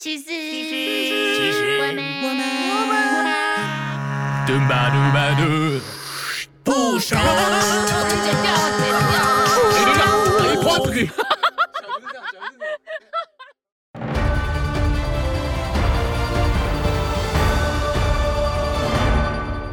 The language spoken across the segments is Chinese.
其实，其实我们，我们。我们，嘟吧嘟吧嘟，不傻。剪掉，剪掉。哎，跑出去！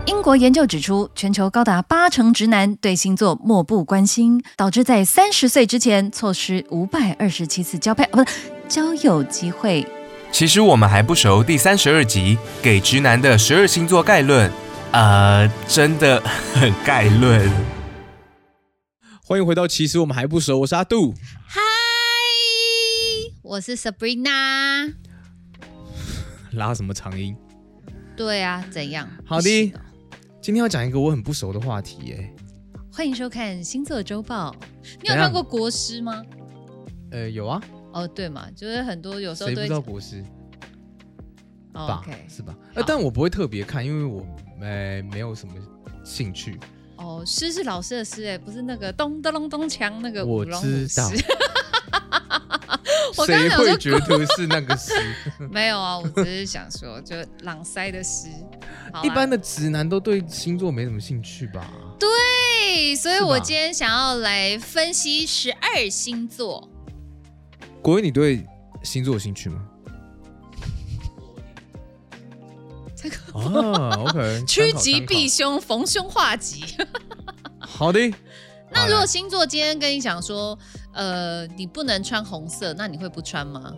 英国研究指出，全球高达八成直男对星座漠不关心，导致在三十岁之前错失五百二十七次交配，啊不是交友机会。其实我们还不熟第三十二集给直男的十二星座概论，呃，真的很概论。欢迎回到其实我们还不熟，我是阿杜。嗨，我是 Sabrina。拉什么长音？对啊，怎样？好的，今天要讲一个我很不熟的话题耶。欢迎收看星座周报。你有看过国师吗？呃，有啊，哦，对嘛，就是很多有时候谁不都知道国师 OK，是吧？呃，但我不会特别看，因为我呃没有什么兴趣。哦，诗是老师的诗，哎，不是那个咚咚咚咚锵那个我舞。我刚谁刚想说会觉得是那个诗？没有啊，我只是想说，就朗塞的诗。一般的直男都对星座没什么兴趣吧？对，所以我今天想要来分析十二星座。国威，你对星座有兴趣吗？这个啊，OK，趋吉避凶，逢凶化吉。好的。那如果星座今天跟你讲说，呃，你不能穿红色，那你会不穿吗？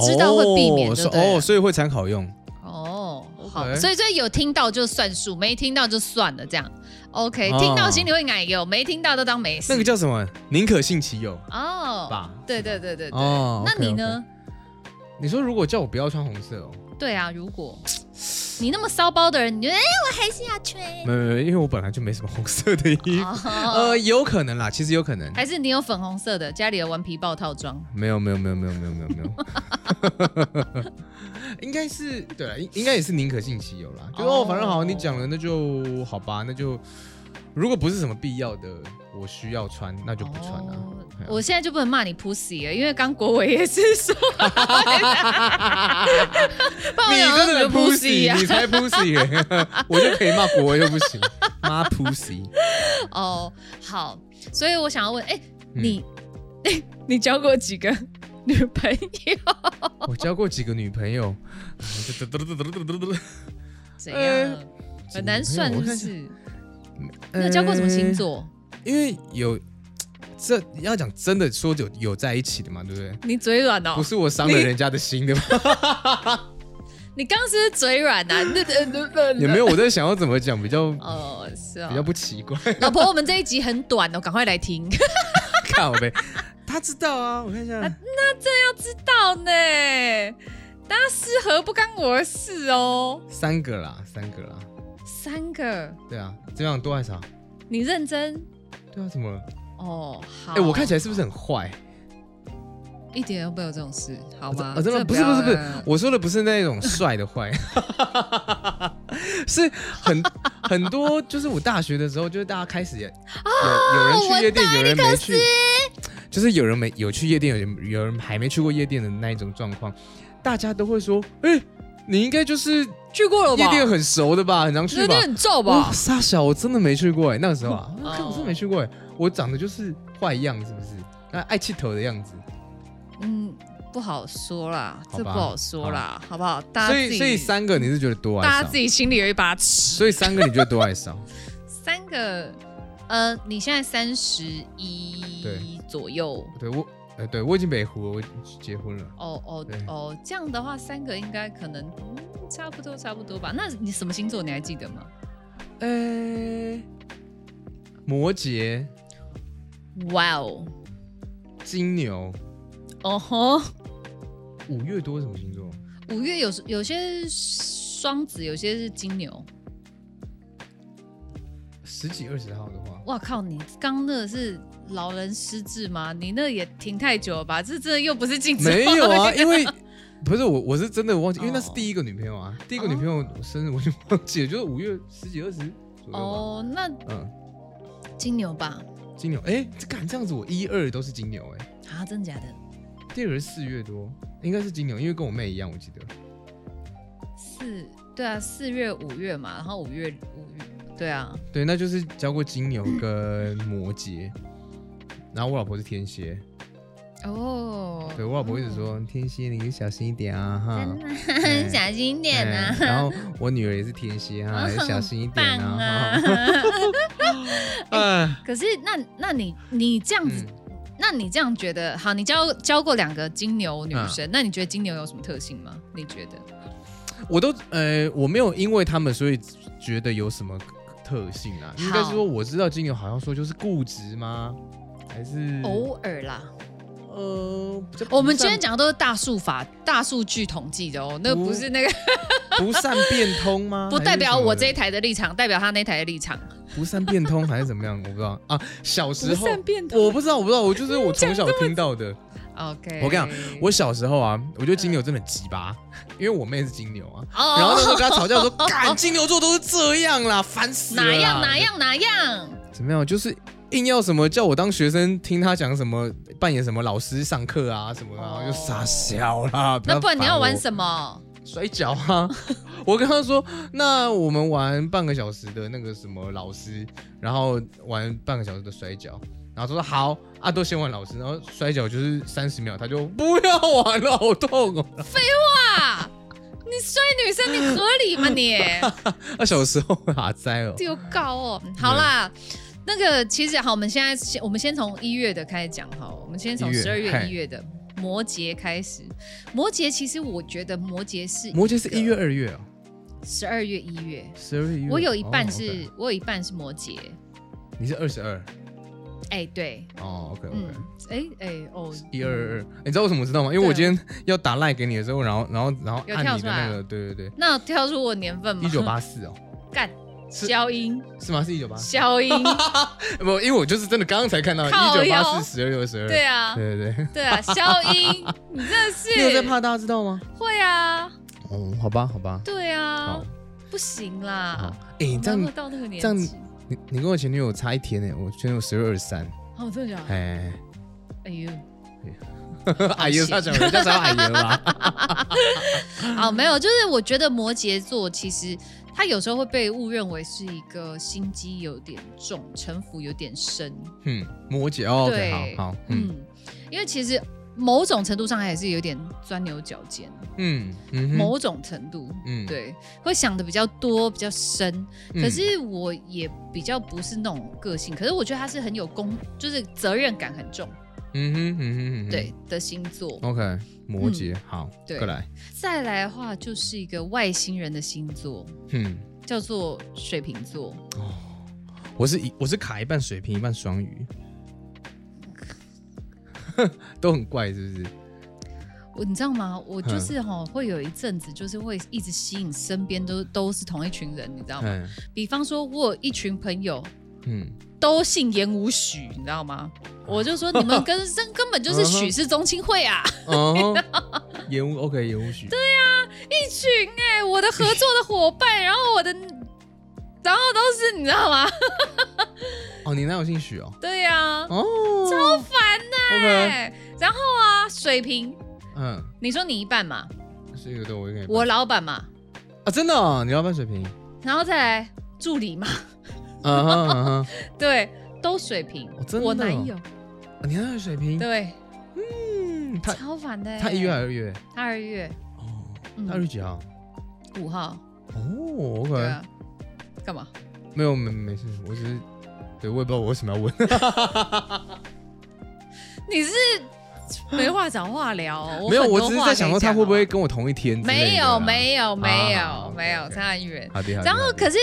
知道会避免对哦，所以会参考用。哦，好所以所以有听到就算数，没听到就算了，这样。OK，、哦听到心里会奶油，没听到都当没事。那个叫什么？宁可信其有哦，吧？对对对对对。哦那你呢？你说如果叫我不要穿红色哦，对啊，如果你那么骚包的人，你觉得哎，我还是要穿。没有没有，因为我本来就没什么红色的衣服。哦呃，有可能啦，其实有可能。还是你有粉红色的，家里有顽皮豹套装。没有没有没有没有没有没有没有，应该是对了，应应该也是宁可信其有啦。就哦哦，反正好，你讲了，那就好吧，那就如果不是什么必要的，我需要穿，那就不穿啊。哦对啊我现在就不能骂你 pussy 了，因为刚国伟也是说，你真的很 pussy 你才 pussy，我就可以骂国伟又不行，妈 pussy。哦，好，所以我想要问，哎、嗯你你交过几个女朋友？我交过几个女朋友，怎呃样？很难算，是不我看一下是？你有交过什么星？座？呃因为有这要讲真的说有有在一起的嘛，对不对？你嘴软哦不，是我伤了人家的心的吗？你刚刚是不是嘴软呐、啊？有没有？我在想要怎么讲比较 哦，是啊、比较不奇怪，老婆，我们这一集很短哦，赶快来听。看我呗。他知道啊，我看一下，那这要知道呢，大家适合不干我的事哦。三个啦，三个啦，三个，对啊，这样多还是少？你认真对啊，怎么了？哦？好，哎，我看起来是不是很坏？一点都没有这种事，好吗？啊，真的不是不是不是，我说的不是那种帅的坏，是很很多，就是我大学的时候，就是大家开始也有有人去夜店，有人没去，就是有人没有去夜店，有人有人还没去过夜店的那一种状况，大家都会说，哎，你应该就是去过了吧？夜店很熟的吧，很常去吧夜店？很皱哇，吧？傻小，我真的没去过哎，那个时候啊，哦看我真的没去过哎，我长得就是坏样，是不是？那爱气头的样子，嗯，不好说啦，这不好说啦，好不好？大家所以所以三个你是觉得多还是少大家自？己心里有一把尺。所以三个你觉得多还是少？三个，呃，你现在三十一左右。对我，呃，对我已经北湖了，我已经结婚了。哦哦对哦，这样的话，三个应该可能、嗯、差不多差不多吧。那你什么星座你还记得吗？呃，摩羯、哇哦，金牛，哦吼，五月多什么星座？五月有有些双子，有些是金牛。十几二十号的话，哇靠，你刚那个是老人失智吗？你那也停太久了吧？这这又不是镜子，没有啊，因为不是我，我是真的忘记，因为那是哦第一个女朋友啊，第一个女朋友我生日我就忘记了，就是五月十几二十左右。哦，那嗯，金牛吧？金牛，哎，这敢这样子，我一二都是金牛，哎，啊，真的假的？第二个是四月多，应该是金牛，因为跟我妹一样，我记得。四对啊，四月五月嘛，然后五月五月对啊，对，那就是交过金牛跟摩羯，然后我老婆是天蝎，哦，对我老婆一直说天蝎你小心一点啊哈，真的小心一点啊哎，然后我女儿也是天蝎哈，也小心一点棒啊。啊！哈 哎，可是那那你你这样子，嗯那你这样觉得好？你教教过两个金牛女嗯生，那你觉得金牛有什么特性吗？你觉得？我都呃，我没有因为他们所以觉得有什么特性啊，应该是说我知道金牛好像说就是固执吗？还是偶尔啦，呃，我们今天讲的都是大数法、大数据统计的哦，那不不是那个，不善变通吗？不代表我这一台的立场，代表他那台的立场。不善变通还是怎么样？我不知道啊。小时候变通我不知道，我不知道，我就是我从小听到的。OK，我跟你讲，我小时候啊，我觉得金牛真的很鸡巴，因为我妹是金牛啊。哦然后那时候跟她吵架，我说：“干，金牛座都是这样啦，烦死了。”哪样哪？样哪样？怎么样？就是硬要什么叫我当学生听他讲什么，扮演什么老师上课啊什么的，然后就傻笑啦。那不然你要玩什么？摔跤啊！我跟他说，那我们玩半个小时的那个什么老师，然后玩半个小时的摔跤，然后他说好啊，都先玩老师，然后摔跤就是三十秒，他就不要玩了，好痛哦。废话！你摔女生，你合理吗你？他小时候哪在哦？丢高哦。好啦，那个其实好，我们现在先我们先从一月的开始讲好，我们先从十二月嗨一月的摩羯开始。摩羯其实我觉得摩羯是摩羯是一月、二月啊，十二月、一月。十二月、一月。我有一半哦是我有一半是摩羯。你是二十二哎，对，哦，OK 嗯 OK，，哎哎哦，一二二二，你知道为什么我知道吗？因为我今天要打赖给你的时候，然后然后然后有按跳出来啊你的那个，对对对，那跳出我年份吗？一九八四哦，干是消音，是吗？是一九八四。消音，不，因为我就是真的刚刚才看到一靠九八腰四十二又十二。对啊，对对对，对啊，消音，你真的是。你有在怕大家知道吗？会啊，哦，好吧，好吧，对啊，，不行啦，，哎，你这样到那个年这样纪，你你跟我前女友差一天呢，我前女友十二二三，哦，真的假的？哎，哎呦，哎呦，他讲人家叫哎呦啊，啊，没有，就是我觉得摩羯座其实他有时候会被误认为是一个心机有点重、城府有点深，嗯，摩羯哦对，好好，嗯。嗯，因为其实某种程度上还是有点钻牛角尖，嗯嗯，某种程度，嗯，对，会想的比较多、比较深。嗯。可是我也比较不是那种个性，可是我觉得他是很有公，就是责任感很重，嗯哼嗯哼嗯哼，对的星座。，OK，摩羯，好，对过来，再来的话，就是一个外星人的星座，嗯，叫做水瓶座。哦我是一我是卡一半水瓶一半双鱼，都很怪，是不是？我你知道吗？我就是哈、会有一阵子，就是会一直吸引身边都都是同一群人，你知道吗？嗯比方说，我有一群朋友嗯，都姓严无许，你知道吗？我就说你们跟根根本就是许氏宗亲会啊，哦，烟雾 OK，烟雾许，对，一群哎、我的合作的伙伴，然后我的，然后都是你知道吗？哦，你那有姓许哦？对呀、哦，超烦的、OK，哎然后啊，水瓶，嗯，你说你一半嘛，是一个对我一个我老板嘛，啊，真的哦，你要办水瓶，然后再来助理嘛，嗯哼嗯哼，对，都水平。哦真的？哦我男友，啊你还有水平，对，嗯，他超烦的、他一月还是二月？他二月。哦，嗯。他二月几号？五号，哦，OK，干嘛？没有没没事，我只是，对我也不知道我为什么要问，你是没话找话聊哦、没有，我只是在想说他会不会跟我同一天？没有，没有，没有，没有差很远。好的，好的然后可是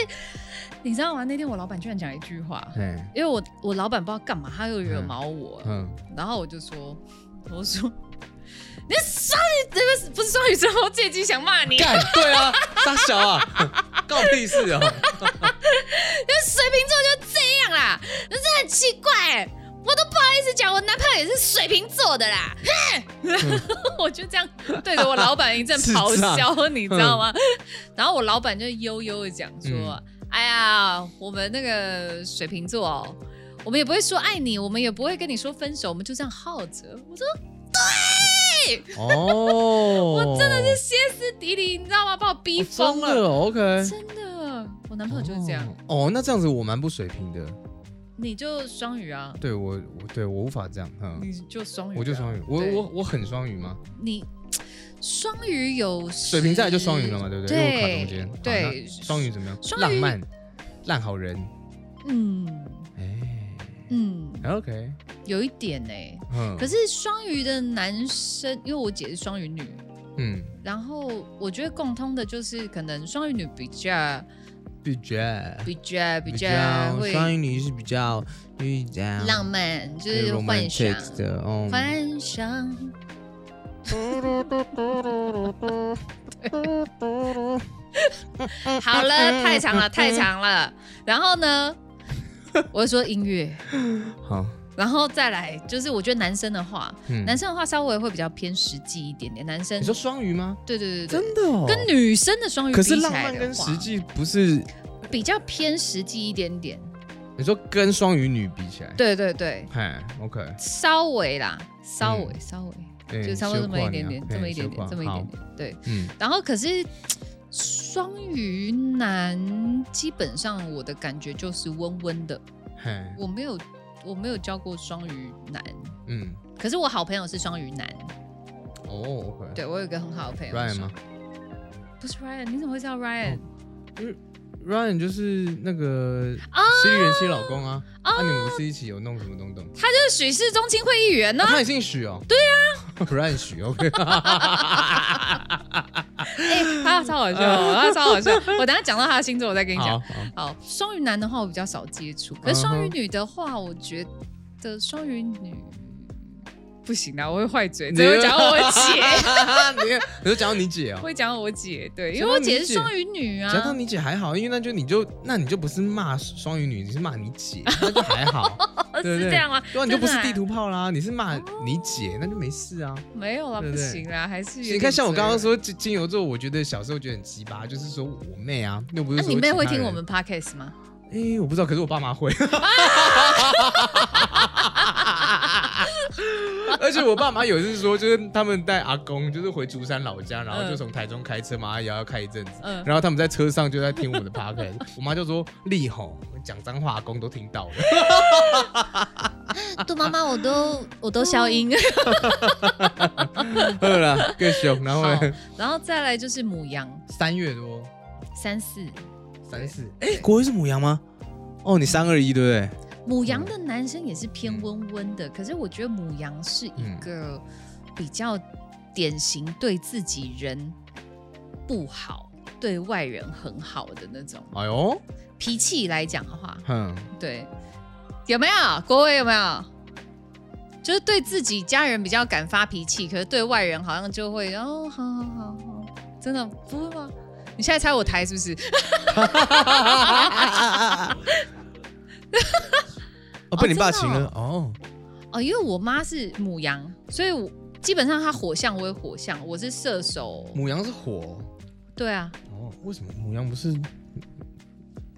你知道吗？那天我老板居然讲一句话，哎，因为我我老板不知道干嘛，他又惹毛我，嗯，然后我就说，我说。你是双鱼，不是不是双鱼座，我借机想骂你。干，对啊，傻小啊，告屁事哦，那水瓶座就这样啦，那真的很奇怪欸，我都不好意思讲，我男朋友也是水瓶座的啦。哼 我就这样对着我老板一阵咆哮，你知道吗？然后我老板就悠悠的讲说：“哎呀，我们那个水瓶座哦，我们也不会说爱你，我们也不会跟你说分手，我们就这样耗着。”我说：“对，哦，我真的是歇斯底里，你知道吗？把我逼疯了，真的 OK，真的，我男朋友就是这样。哦。哦，那这样子我蛮不水平的，你就双鱼啊，对我我对我无法这样，嗯，你就双鱼啊，我就双鱼，我我我很双鱼吗？你双鱼有水瓶再来就双鱼了嘛，对不对？因为我卡中对。间，好对双鱼怎么样？双浪漫，烂好人，嗯。哎。嗯，，OK，有一点呢、嗯，可是双鱼的男生，因为我姐是双鱼女，嗯，然后我觉得共通的就是可能双鱼女比较比较。比较比较。会双鱼女是比较比较浪漫，就是幻想。的哦，幻想。好了，太长了，太长了。然后呢，我就说音乐，好，然后再来就是，我觉得男生的话，嗯。男生的话稍微会比较偏实际一点点。男生你说双鱼吗？对对对对，真的哦，跟女生的双鱼可是比起来浪漫跟话实际不是，比较偏实际一点点。你说跟双鱼女比起来，对对对，嗨，OK，稍微啦，稍微、嗯。稍微，对就差不多这么一点点，这么一点点，这么一点点。对，嗯，然后可是双鱼男基本上我的感觉就是温温的，我没有我没有交过双鱼男，嗯，可是我好朋友是双鱼男，哦对我有一个很好的朋友，Ryan 吗？不是 Ryan，你怎么会知道 Ryan？、？Ryan 就是那个啊犀利人妻老公啊，啊，你们不是一起有弄什么东东？他就是许氏中亲会议员呢、哦他也姓许哦。对啊，Ryan 许 OK。哎、他超好笑哦，他超好笑。我等下讲到他的星座，我再跟你讲。好，好，双鱼男的话我比较少接触，可是双鱼女的话，我觉得双鱼女不行啊，我会坏嘴，只会讲我姐，你你就讲到你姐哦。会讲到我姐，对，因讲为我姐姐是双鱼女啊。讲到你姐还好，因为那就你就那你就不是骂双鱼女，你是骂你姐，那就还好，对不对？是这样吗？对啊，你就不是地图炮啦，你是骂你姐，那就没事啊。没有啦，不对不行啦，还是有你看，像我刚刚点说金金牛座，我觉得小时候觉得很奇葩，就是说我妹啊，又不是说你妹会听我们 podcast 吗？哎、我不知道，可是我爸妈会。而且我爸妈有一次说，就是他们带阿公，就是回竹山老家，然后就从台中开车嘛，也要开一阵子。嗯然后他们在车上就在听我的 podcast，我妈就说：“力吼讲脏话，阿公都听到了。杜妈妈，我都我都消音。饿了，更凶。然后然后再来就是母羊三月多，三四，三四，哎，国威是母羊吗？哦，你三二一对不对？母羊的男生也是偏温温的，可是我觉得母羊是一个比较典型对自己人不好，对外人很好的那种哎呦，脾气来讲的话，哼，对，有没有？国伟有没有？就是对自己家人比较敢发脾气，可是对外人好像就会哦，好好好好，真的不会吗？你现在猜我台是不是？哦，被你爸请了哦。哦，因为我妈是母羊，所以我基本上她火象，我也火象，我是射手。母羊是火对啊，哦，为什么母羊不是？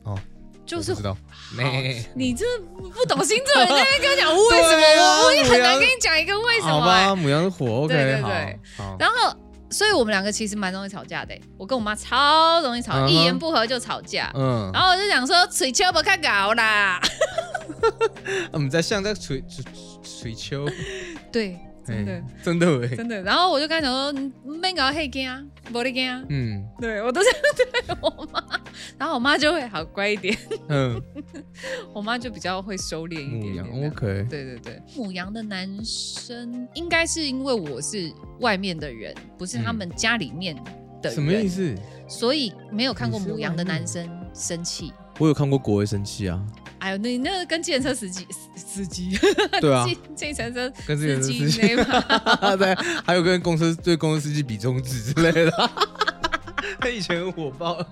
哦，就是知道。没，你这不懂星座，人家在跟我讲为什么，我我也很难跟你讲一个为什么、好吧，。母羊是火，OK，对对。然后，所以我们两个其实蛮容易吵架的欸、我跟我妈超容易吵，一言不合就吵架。嗯，然后我就想说，嘴秋不看搞啦。我们在像在捶捶捶秋，对，真的哎真的哎，真的。然后我就跟他讲说，你没搞黑惊啊，不你惊啊。嗯对我都这样对我妈，然后我妈就会好乖一点，嗯，我妈就比较会收敛一点点这样。OK，对对对，母羊的男生应该是因为我是外面的人，不是他们家里面的人，什么意？思？所以没有看过母羊的男生生气。我有看过国威生气啊，哎呦，你那个跟计程车司机司机，对啊，计计程车跟这个司机。司机 对，还有跟公司对公司司机比中指之类的。他以前很火爆，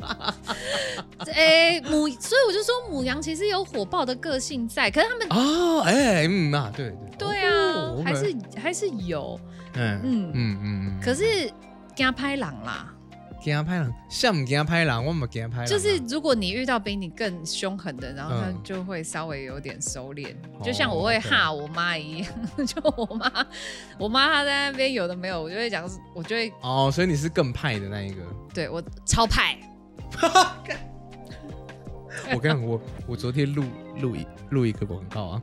哎母，所以我就说母羊其实有火爆的个性在，可是他们哦，哎，嗯啊，对对。对啊，哦还是还是有，嗯嗯。嗯嗯嗯，可是给他拍狼啦，给他拍狼，像唔给他拍狼，我们给他拍。就是如果你遇到比你更凶狠的，然后他就会稍微有点收敛，就像我会吓我妈一样。就我妈，我妈她在那边有的没有，我就会讲，我就会哦，所以你是更派的那一个。对我超派。我跟，我我昨天录录一录一个广告啊，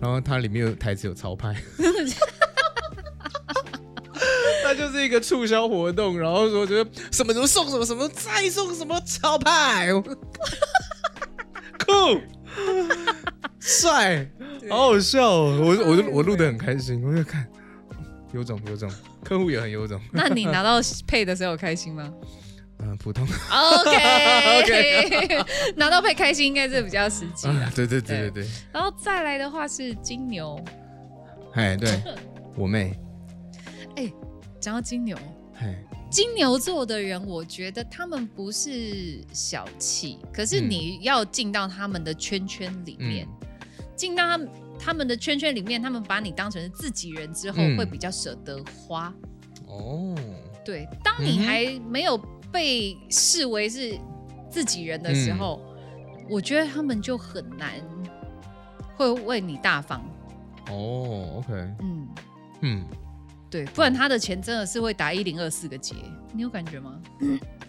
然后它里面有台词有超派，它就是一个促销活动，然后说就是什么什么送什么什么再送什么超派，酷帅，好好笑哦！我我就我录的很开心，我就看。有种有种，客户也很有种，那你拿到配的时候有开心吗？嗯，普通？OK，拿到配开心应该是比较实际的。，啊对对对。对对，然后再来的话是金牛，哎，对。我妹，讲到金牛，哎，金牛座的人，我觉得他们不是小气，可是嗯。你要进到他们的圈圈里面，嗯。进到他们他们的圈圈里面，他们把你当成是自己人之后，嗯。会比较舍得花。哦，对，当你还没有被视为是自己人的时候，我觉得他们就很难会为你大方。哦，OK，嗯，嗯对，不然他的钱真的是会打一零二四个结，你有感觉吗？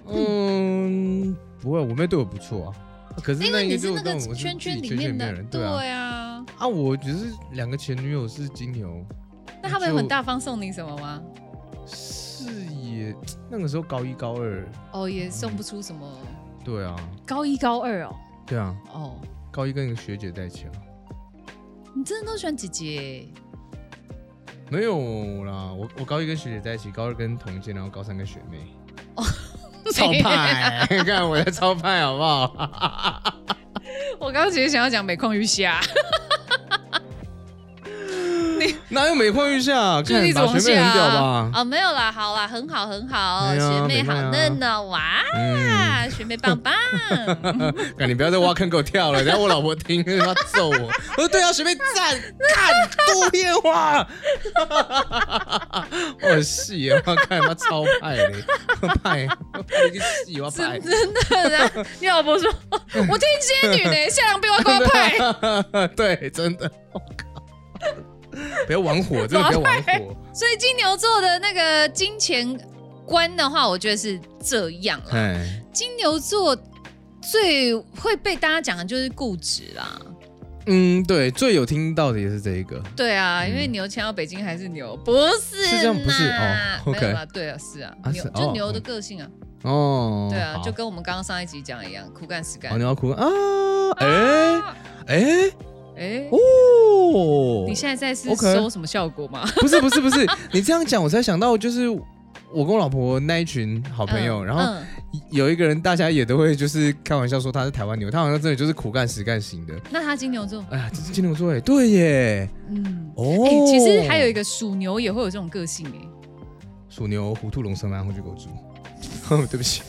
嗯，不会，我妹对我不错啊。可是因为那你是那个圈圈里面的人，对啊。啊。啊，我只是两个前女友是金牛，那他们有很大方送你什么吗？是也 那个时候高一高二，哦，也送不出什么。对啊，高一高二哦，对啊，哦，高一跟一个学姐在一起啊。你真的都喜欢姐姐？没有啦，我我高一跟学姐在一起，高二跟同届，然后高三跟学妹。哦超派，看我在超派好不好？我刚刚其实想要讲美况愈下，哪有每况愈下？就是一看直往下把学妹啊吧？哦，没有啦，好啦，很好，很好，哎学妹好嫩哦，哇，嗯，学妹棒棒。干你不要再挖坑给我跳了，等下我老婆听她揍我。我说对啊，学妹赞，看多片花，我 戏啊，我看他超派嘞，派，我拍一个戏，我要拍真。真的啊！你老婆说，我听仙女的，下两被我瓜派。对，真的！不要玩火，真的不要玩火。所以金牛座的那个金钱观的话，我觉得是这样啦。哎，金牛座最会被大家讲的就是固执啦。嗯，对，最有听到的也是这一个。对啊，嗯因为牛迁到北京还是牛，不是是这样不是哦没有 OK 啦，对啊，是啊，牛就牛的个性啊，哦，对啊，就跟我们刚刚上一集讲的一样，苦干实干哦，。你要哭啊？哎啊哎哎，哦，你现在在是 OK 收什么效果吗？不是不是不是，你这样讲我才想到，就是我跟我老婆那一群好朋友，嗯然后嗯有一个人，大家也都会就是开玩笑说他是台湾牛，他好像真的就是苦干实干型的。那他金牛座，哎呀，这是金牛座哎，对耶，嗯，哦，哎，其实还有一个属牛也会有这种个性哎。属牛、虎、兔、龙、蛇、马、虎、鸡、狗、猪。对不起，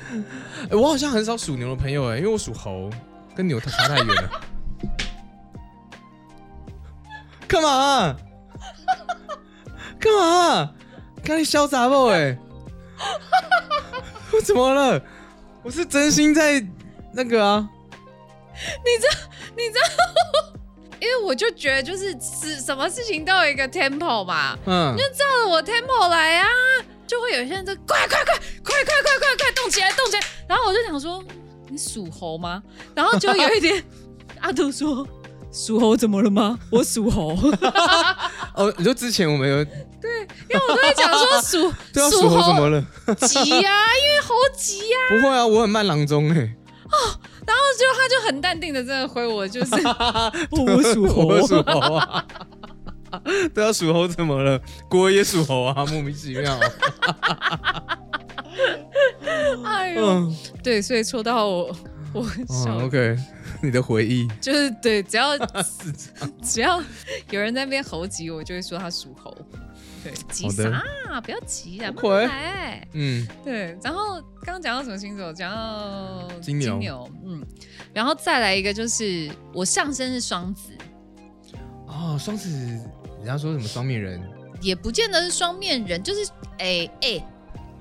哎，我好像很少属牛的朋友哎，因为我属猴，跟牛差太远了。干嘛？干嘛？看你潇洒不？哎，我怎么了？我是真心在那个啊。你知道，因为我就觉得就是是什么事情都有一个 tempo 嘛，嗯，就照着我 tempo 来啊，就会有些人就快快快快快快快快动起来动起来，然后我就想说你属猴吗？然后就有一点阿杜说属猴怎么了吗？我属猴，哦，你说之前我们有 对，因为我都会讲说属对啊，属猴怎么了？急呀、因为猴急呀、不会啊，我很慢郎中哎。然后就他就很淡定的真的回我就是我属我属猴啊。对啊，属猴怎么了？国也属猴啊，莫名其妙。哎呦，嗯，对，所以抽到我我小哦，OK，你的回忆就是对，只要。只要有人在那边猴急，我就会说他属猴。对，急啥？不要急啊，慢 OK 慢来。嗯，对，然后刚刚讲到什么星座？讲到金牛嗯，然后再来一个就是我上身是双子，哦，双子，人家说什么双面人？也不见得是双面人，就是哎哎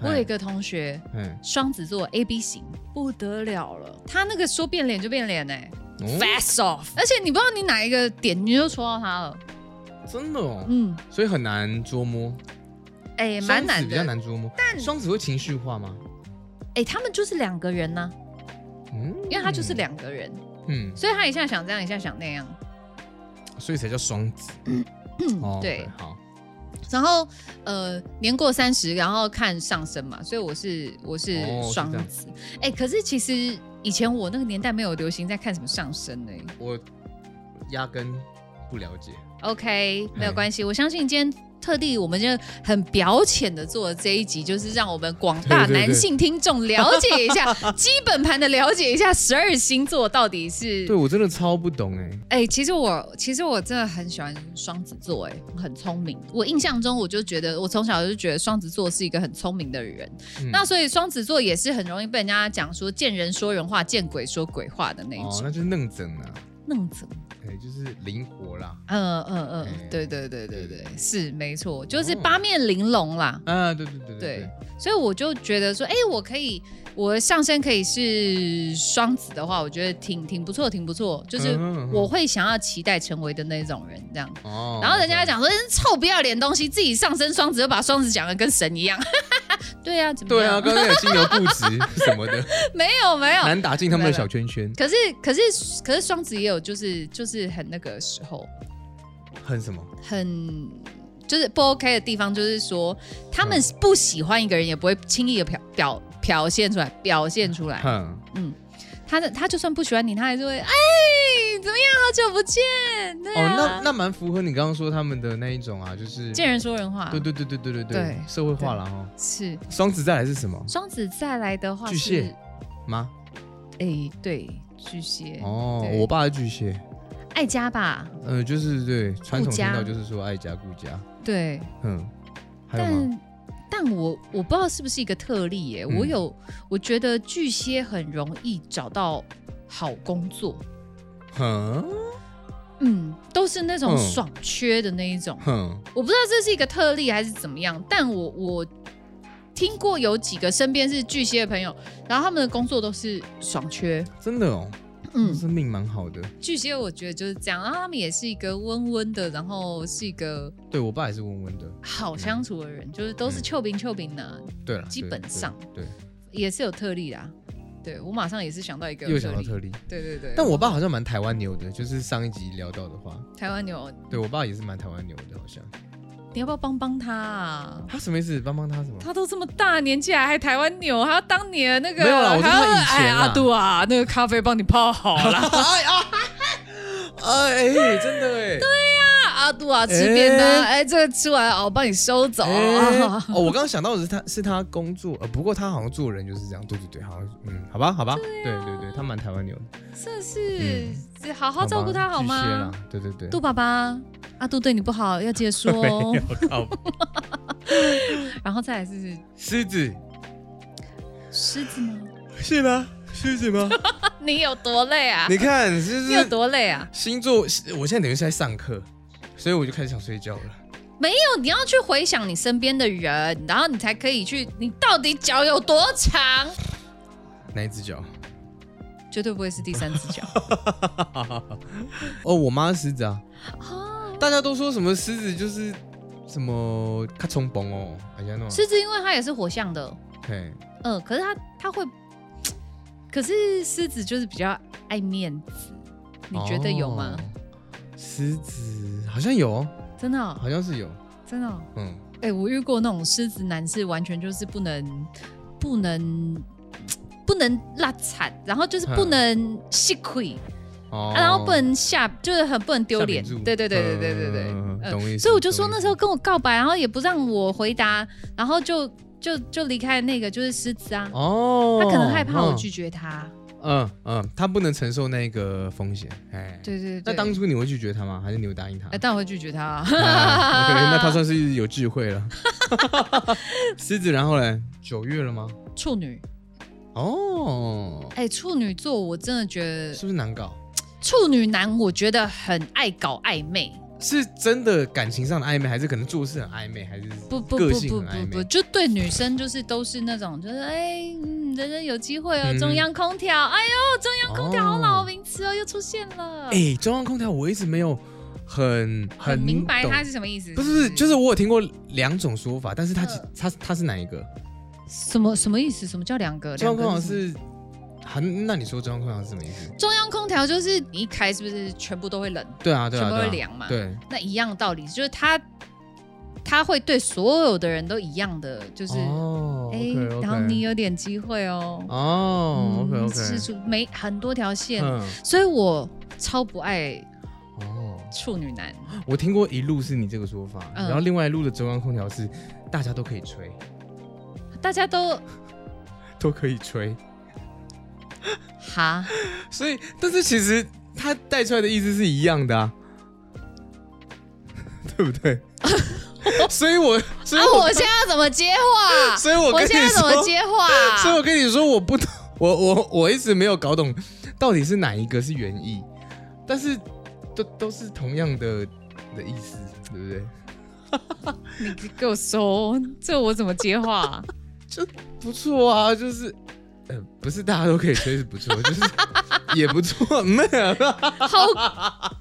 我有一个同学嗯，双子座 A B 型，不得了了，他那个说变脸就变脸哎、哦。Fast off，而且你不知道你哪一个点你就戳到他了，真的哦，嗯，所以很难捉摸，哎、蛮难双子比较，难捉摸。但双子会情绪化吗？哎、他们就是两个人呐、嗯，因为他就是，两个人，嗯，所以他一下想这样，一下想那样。所以才叫双子。哦，对。OK，好，然后呃，年过三十，然后看上升嘛，所以我是我是双子。哎、可是其实以前我那个年代没有流行在看什么上升呢、我压根不了解。OK，没有哎关系，我相信今天。特地，我们就很表浅的做了这一集，就是让我们广大男性听众了解一下 基本盘的了解一下十二星座到底是对我真的超不懂哎。哎、其实我其实我真的很喜欢双子座，哎，很聪明。我印象中我就觉得，我从小就觉得双子座是一个很聪明的人。嗯那所以双子座也是很容易被人家讲说见人说人话，见鬼说鬼话的那一哦，种。那就是嫩整啊，弄怎么？哎，就是灵活啦。嗯嗯嗯哎，对对对对对，是没错，就是哦八面玲珑啦。嗯，对对对对，所以我就觉得说，哎、我可以，我上身可以是双子的话，我觉得挺挺不错，挺不错。就是我会想要期待成为的那种人，这样。哦然后人家讲说，臭不要脸东西，自己上身双子，又把双子讲的跟神一样。对啊，怎么对啊，样？刚刚有金牛固执什么的，没有没有。难打进他们的小圈圈，可是可是可是双子也有，就是就是很那个时候，很什么？很就是不 OK 的地方，就是说他们不喜欢一个人，也不会轻易的表表表现出来，表现出来。嗯，嗯，他的他就算不喜欢你，他还是会哎怎么样，好久不见。对哦，啊，那那蛮符合你刚刚说他们的那一种啊，就是见人说人话。对对对对对对对社会化了哦。是双子再来是什么？双子再来的话是巨蟹吗？哎，对，巨蟹哦，对。我爸是巨蟹，爱家吧？呃，就是对传统听家。到就是说爱家顾家，对，嗯，还有吗？但但我我不知道是不是一个特例耶，嗯。我有我觉得巨蟹很容易找到好工作，哼。嗯，都是那种嗯爽缺的那一种。哼，我不知道这是一个特例还是怎么样，但我我听过有几个身边是巨蟹的朋友，然后他们的工作都是爽缺。真的哦，嗯，是命蛮好的。巨蟹我觉得就是这样，然后他们也是一个温温的，然后是一个对我爸也是温温的，好相处的人，就是都是嗯臭饼臭饼的，对了，基本上对，也是有特例啦。对我马上也是想到一个又想到，特例。对对对。但我爸好像蛮台湾牛的，就是上一集聊到的话，台湾牛，对我爸也是蛮台湾牛的，好像。你要不要帮帮他啊？他什么意思？帮帮他什么？他都这么大年纪了，还台湾牛，还要当你的那个，没有啦我说他还要以前哎阿杜啊，那个咖啡帮你泡好了。哎啊！哎，真的哎。阿杜啊，吃便当，哎，这个吃完哦，我帮你收走。哦，我刚刚想到的是他是他工作，呃，不过他好像做人就是这样，对对对，好像嗯，好吧，好吧，对对对，他蛮台湾牛的，这是嗯好好照顾他好吗啦？对对对，杜爸爸，阿杜对你不好，要记得说 然后再来是狮子狮子吗？是吗？狮子吗？你有多累啊？你看，就你有多累啊？星座，我现在等于是在上课，所以我就开始想睡觉了。没有，你要去回想你身边的人，然后你才可以去，你到底脚有多长？哪一只脚？绝对不会是第三只脚。哦，我妈是狮子啊，哦，大家都说什么狮子就是什么咔冲崩哦，哎呀那种，狮子因为它也是火象的，嘿，嗯，可是它它会，可是狮子就是比较爱面子，你觉得有吗？哦？狮子好像有。哦，真的哦、好像是有，真的哦、嗯，哎、我遇过那种狮子男是完全就是不能不能不能拉惨，然后就是不嗯。能吃亏、哦。啊，然后不能下，就是很不能丢脸。对对对对对对对，嗯嗯。懂意思所以我就说那时候跟我告白，然后也不让我回答，然后就就就离开那个就是狮子啊，哦，他可能害怕我嗯拒绝他。嗯嗯，他不能承受那个风险，哎，。对对对，那当初你会拒绝他吗？还是你会答应他？哎，但我会拒绝他、啊。啊 OK，那他算是有智慧了。狮子，然后嘞，九月了吗？处女，哦，哎，处女座我真的觉得是不是难搞？处女男，我觉得很爱搞暧昧，是真的感情上的暧昧，还是可能做事很暧昧，还是个不不不不不不，昧？就对女生就是都是那种，就是哎，嗯，人人有机会哦，嗯中央空调，哎呦，中央空调好哦老名词哦，又出现了，哎，中央空调我一直没有很很明白它是什么意思，不是不是，就是我有听过两种说法，但是它它它是哪一个？什么什么意思？什么叫两个？中央空调是，好，那你说中央空调是什么意思？中央空调，就是你一开是不是全部都会冷，对啊对啊，全部对啊会凉嘛？对，那一样道理，就是它它会对所有的人都一样的，就是哦哎然后你有点机会哦。哦，OK 嗯 OK，是出没很多条线，嗯，所以我超不爱哦，处女男。我听过一路是你这个说法，嗯。然后另外一路的中央空调是大家都可以吹，大家都 都可以吹，哈，所以但是其实他带出来的意思是一样的啊，对不对？所以我所以啊，我我现在要怎么接话？所以我跟你我现在怎么说，接话？所以我跟你说，我不懂，我我我一直没有搞懂到底是哪一个是原意，但是都都是同样的的意思，对不对？你给我说，这我怎么接话？不错啊，就是呃，不是大家都可以吹是不错，就是也不错，没有好，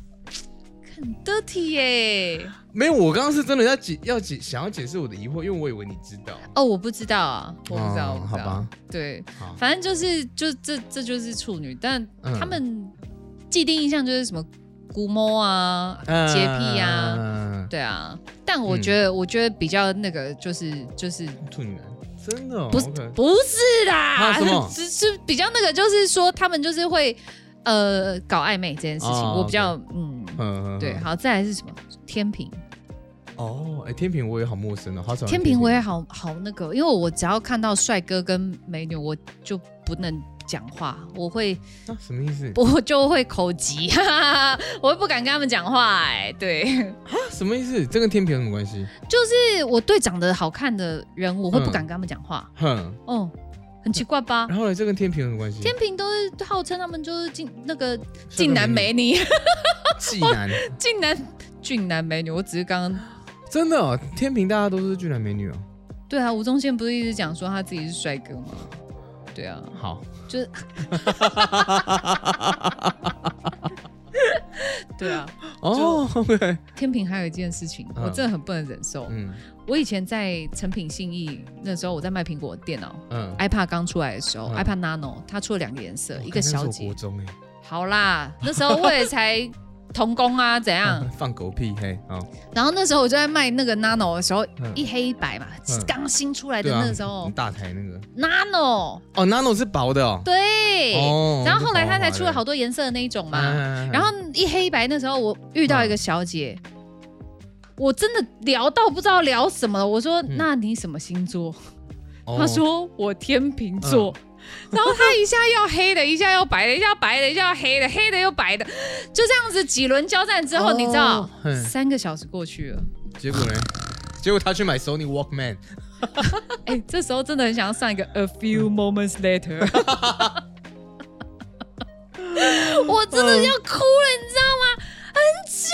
很 dirty 耶、没有，我刚刚是真的要解要解想要解释我的疑惑，因为我以为你知道，哦，我不知道啊，我不知道，哦我不知道。好吧，对，反正就是就这这就是处女，但嗯。他们既定印象就是什么古摸啊、洁癖啊，嗯，对啊。但我觉得，我觉得比较那个就是就是处女男？真的、哦、不是不是啦，啊什么？只是比较那个，就是说他们就是会呃搞暧昧这件事情，哦我比较嗯。嗯，对，嗯好，再来是什么？天平，哦，哎，天平我也好陌生哦，好少人天平我也好好那个，因为我只要看到帅哥跟美女，我就不能讲话，我会啊，什么意思？我就会口急，哈哈哈，我会不敢跟他们讲话、哎，对，什么意思？这跟天平有什么关系？就是我对长得好看的人，我会不嗯敢跟他们讲话，哼，哦，很奇怪吧？然后呢，这跟天平有什么关系？天平都是号称他们就是俊那个俊男美女，技男，俊男俊男美女，我只是刚刚 真的哦，天平大家都是俊男美女哦。对啊，吴宗宪不是一直讲说他自己是帅哥吗？对啊，好，就是，对啊，哦天平还有一件事情，嗯。我真的很不能忍受。嗯。我以前在成品信义那时候，我在卖苹果电脑嗯，，iPad 刚出来的时候、嗯。i p a d Nano 它出了两个颜色，一个小姐。好啦，那时候我也才童工啊，怎样？放狗屁嘿，哦，然后那时候我就在卖那个 Nano 的时候，嗯。一黑一白嘛，嗯。刚新出来的那个时候。大台那个，，Nano。哦，Nano 是薄的哦，对，哦然后后来它才出了好多颜色的那一种嘛。嗯然后一黑一白那时候我遇到一个小姐，我真的聊到不知道聊什么了。我说：“嗯那你什么星座？”哦。她说：“我天秤座。然后他一下要黑的，一下要白的，一下要白的，一下要黑的，黑的又白的，就这样子几轮交战之后，哦你知道，嗯三个小时过去了，结果呢？结果他去买 Sony Walkman，哎，这时候真的很想要上一个 A few moments later，我真的要哭了，你知道吗？很久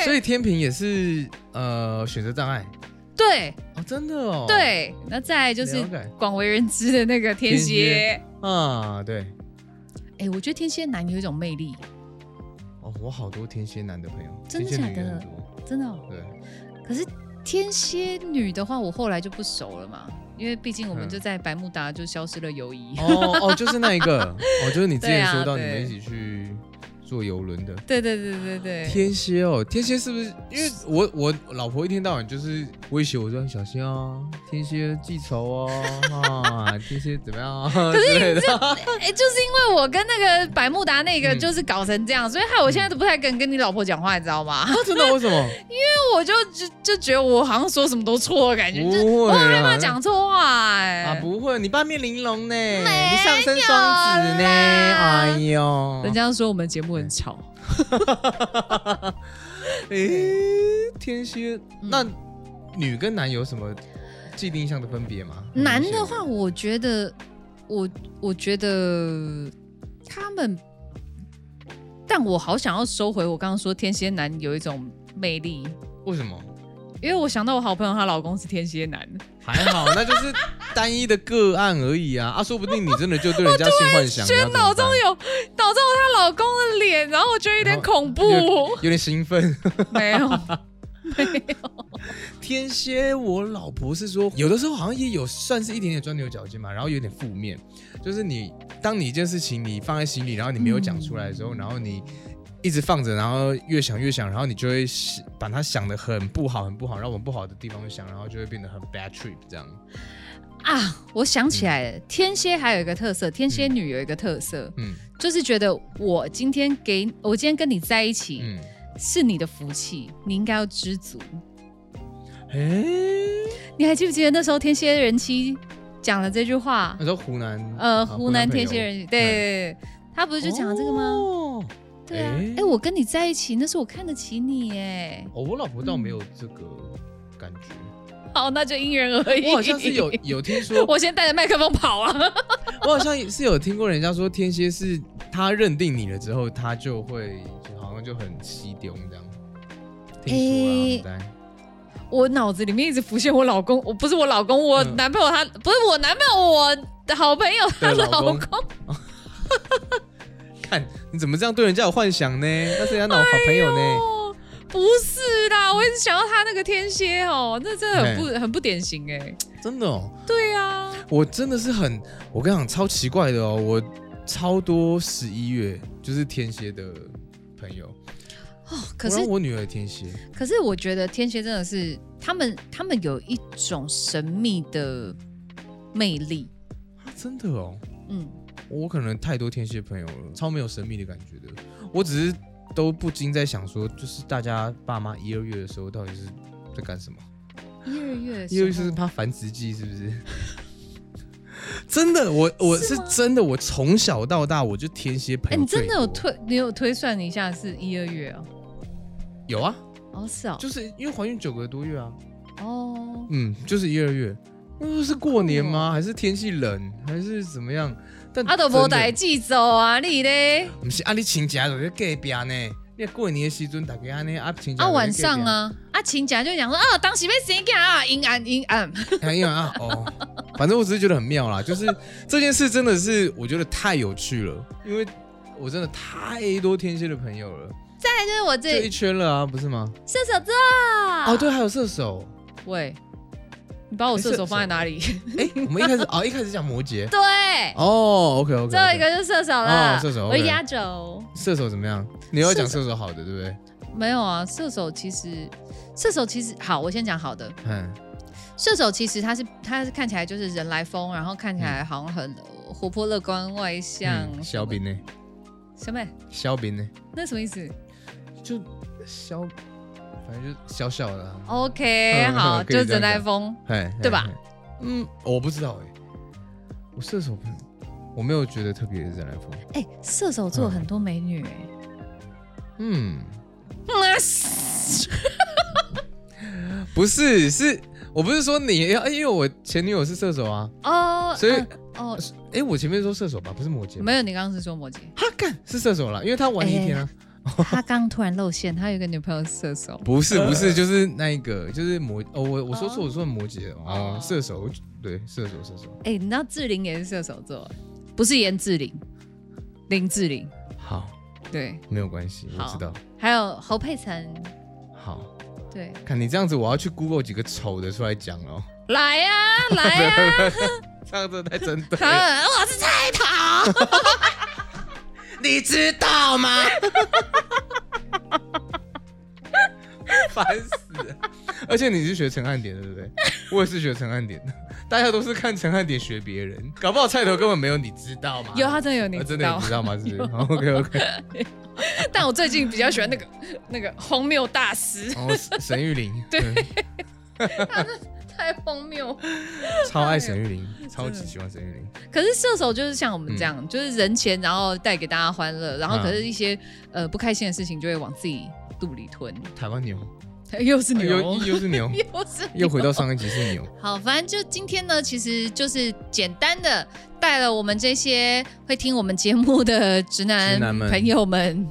哎、所以天平也是呃选择障碍对。哦，真的哦，对，那再来就是了解。广为人知的那个天天蝎。蝎。啊，对，哎、我觉得天蝎男有一种魅力，哦，我好多天蝎男的朋友，真的假的？也很多，真的、哦。对，可是天蝎女的话，我后来就不熟了嘛，因为毕竟我们嗯。就在百慕达就消失了友谊。哦哦，就是那一个，哦，就是你之前对啊说到你们对。一起去坐游轮的。对对对对对，天蝎哦，天蝎是不是？因为我我老婆一天到晚就是威胁我说小心哦，天蝎记仇哦，啊，天蝎怎么样啊？可是类的哎、就是因为我跟那个百慕达那个嗯就是搞成这样，所以害我现在都不太敢跟你老婆讲话，你知道吗？啊真的为什么？因为我就就就觉得我好像说什么都错的感觉，就是我害怕，讲错话哎、啊，不会，你八面玲珑呢，你上升双子呢，哎呦，人家说我们节目很吵，诶，天蝎，嗯。那女跟男有什么既定印象的分别吗？男的话，我觉得我我觉得他们但我好想要收回我刚刚说天蝎男有一种魅力，为什么？因为我想到我好朋友她老公是天蝎男，还好，那就是单一的个案而已啊。啊，说不定你真的就对人家性幻想，觉得脑中有脑中有她老公的脸，然后我觉得有点恐怖。有有点兴奋。没有，没有，天蝎，我老婆是说，有的时候好像也有算是一点点钻牛角尖嘛，然后有点负面，就是你当你一件事情你放在心里，然后你没有讲出来的时候，然后你一直放着，然后越想越想，然后你就会把它想的很不好，很不好，然后往不好的地方想，然后就会变得很 bad trip 这样。啊，我想起来了，天蝎还有一个特色，天蝎女有一个特色，嗯就是觉得我今天给我今天跟你在一起、嗯，是你的福气，你应该要知足。诶，你还记不记得那时候天蝎人妻讲了这句话那？时候湖南呃，啊湖南天蝎人，对，他不是就讲了这个吗？哦对啊，诶哎、我跟你在一起，那是我看得起你，哎，哦，我老婆倒没有这个感觉，好，那就因人而异。我好像是有有听说，我先带着麦克风跑啊。我好像是有听过人家说天蝎是他认定你了之后，他就会就好像就很西丢这样。听诶说啊，对我脑子里面一直浮现我老公，我不是我老公，我嗯男朋友他、不是我男朋友，我的好朋友他老公。看你怎么这样对人家有幻想呢？那是人家老好朋友呢。哦，不是啦，我一直想到他那个天蝎哦，那真的很不很不典型哎。真的哦，对啊，我真的是很，我跟你讲超奇怪的哦，我超多十一月就是天蝎的朋友，哦，可是我女儿天蝎，可是我觉得天蝎真的是他们他们有一种神秘的魅力，啊真的哦，嗯，我可能太多天蝎朋友了，超没有神秘的感觉的。我只是都不禁在想说，就是大家爸妈一二月的时候到底是在干什么？一二月一二月是怕繁殖季是不是？真的，我我是真的，我从小到大我就天蝎朋哎、友、你真的有？推你有推算一下是一二月哦？有啊，哦，是哦，就是因为怀孕九个多月啊，哦，嗯，就是一二月。那是过年吗？还是天气冷？还是怎么样？但啊，都无代志做啊，你咧？不是啊，你请假就在隔壁呢。你过年的时阵，大家安尼啊，请假啊，晚上，啊，啊，亲家就讲说啊，当时要生囝啊，阴暗阴暗，阴暗啊，哦，反正我只是觉得很妙啦，就是这件事真的是我觉得太有趣了，因为我真的太多天蝎的朋友了，再来就是我这一圈了啊，不是吗？射手座。哦，对，还有射手。喂，你把我射手放在哪里？哎，我们一开始哦，一开始讲摩羯。对，哦，OK OK。最后一个就是射手了。哦射手我 OK 压轴。射手怎么样？你要讲射射手好的，对不对？没有啊，射手其实，射手其实好，我先讲好的。嗯，射手其实他是他是看起来就是人来疯，然后看起来好像很活泼乐观外向。嗯肖斌呢？什么？肖斌呢？那什么意思就肖，反正就小小的啊。？OK，嗯好，就是人来疯。嘿，对吧嘿？嘿嗯，我不知道哎，我射手朋友，我没有觉得特别的人来疯。哎，射手座很多美女哎。嗯，不是，是我不是说你要，因为我前女友是射手啊，哦，所以嗯哦，哎，我前面说射手吧，不是摩羯。没有，你刚刚是说摩羯。哈干是射手啦，因为他玩一天啊。他刚突然露馅，他有一个女朋友是射手。不是不是，就是那一个，就是摩哦，我我说错，我说摩羯哦哦，射手对射手射手。哎、你知道志玲也是射手座，不是严志玲，林志玲。好，对，没有关系，我知道。还有侯佩岑。好，对，看你这样子，我要去 Google 几个丑的出来讲哦。来呀、来呀、这样子太针对好，我是菜桃。你知道吗？烦死了！而且你是学陈汉典的，对不对？我也是学陈汉典的，大家都是看陈汉典学别人，搞不好菜头根本没有，你知道吗？有他真的有，你知道啊真的你？知道吗？是？OK OK。但我最近比较喜欢那个那个荒谬大师，然后沈玉琳，对，太荒谬。超爱沈玉琳，超级喜欢沈玉琳。可是射手就是像我们这样，就是人前然后带给大家欢乐，然后可是一些、呃不开心的事情就会往自己肚里吞。台湾牛，又是牛，又又是牛，又是又回到上一集是牛。好，反正就今天呢，其实就是简单的带了我们这些会听我们节目的直男朋友们，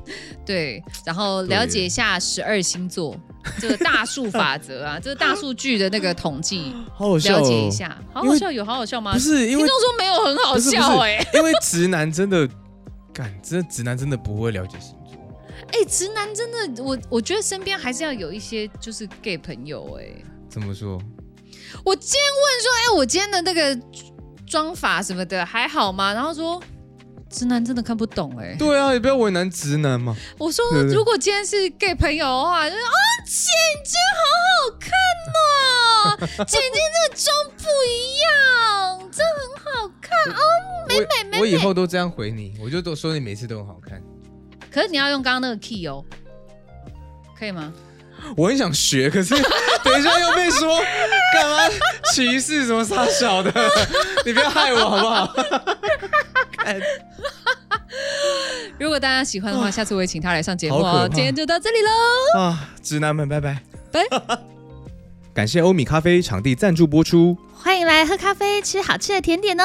对，然后了解一下十二星座这个大数法则啊，这个大数据的那个统计，好好笑、哦，了解一下。好好笑，有好好笑吗？不是因为听众说没有很好笑哎、因为直男真的，干，真的直男真的不会了解星座。哎、直男真的，我我觉得身边还是要有一些就是 gay 朋友哎、怎么说？我今天问说，哎、我今天的那个妆法什么的还好吗？然后说直男真的看不懂哎、对啊，也不要为难直男嘛。我说对对如果今天是 gay 朋友的话，就是啊，姐姐好好看哦，姐姐这个妆不一样，这很好看哦，美美美我以。后都这样回你，我就都说你每次都很好看。可是你要用刚刚那个 key 哦，可以吗？我很想学，可是 等一下又被说干嘛歧视什么傻小的，你不要害我好不好？看如果大家喜欢的话，下次我会请他来上节目好可怕。哦今天就到这里喽。啊，直男们拜拜拜。感谢欧米咖啡场地赞助播出。欢迎来喝咖啡，吃好吃的甜点哦。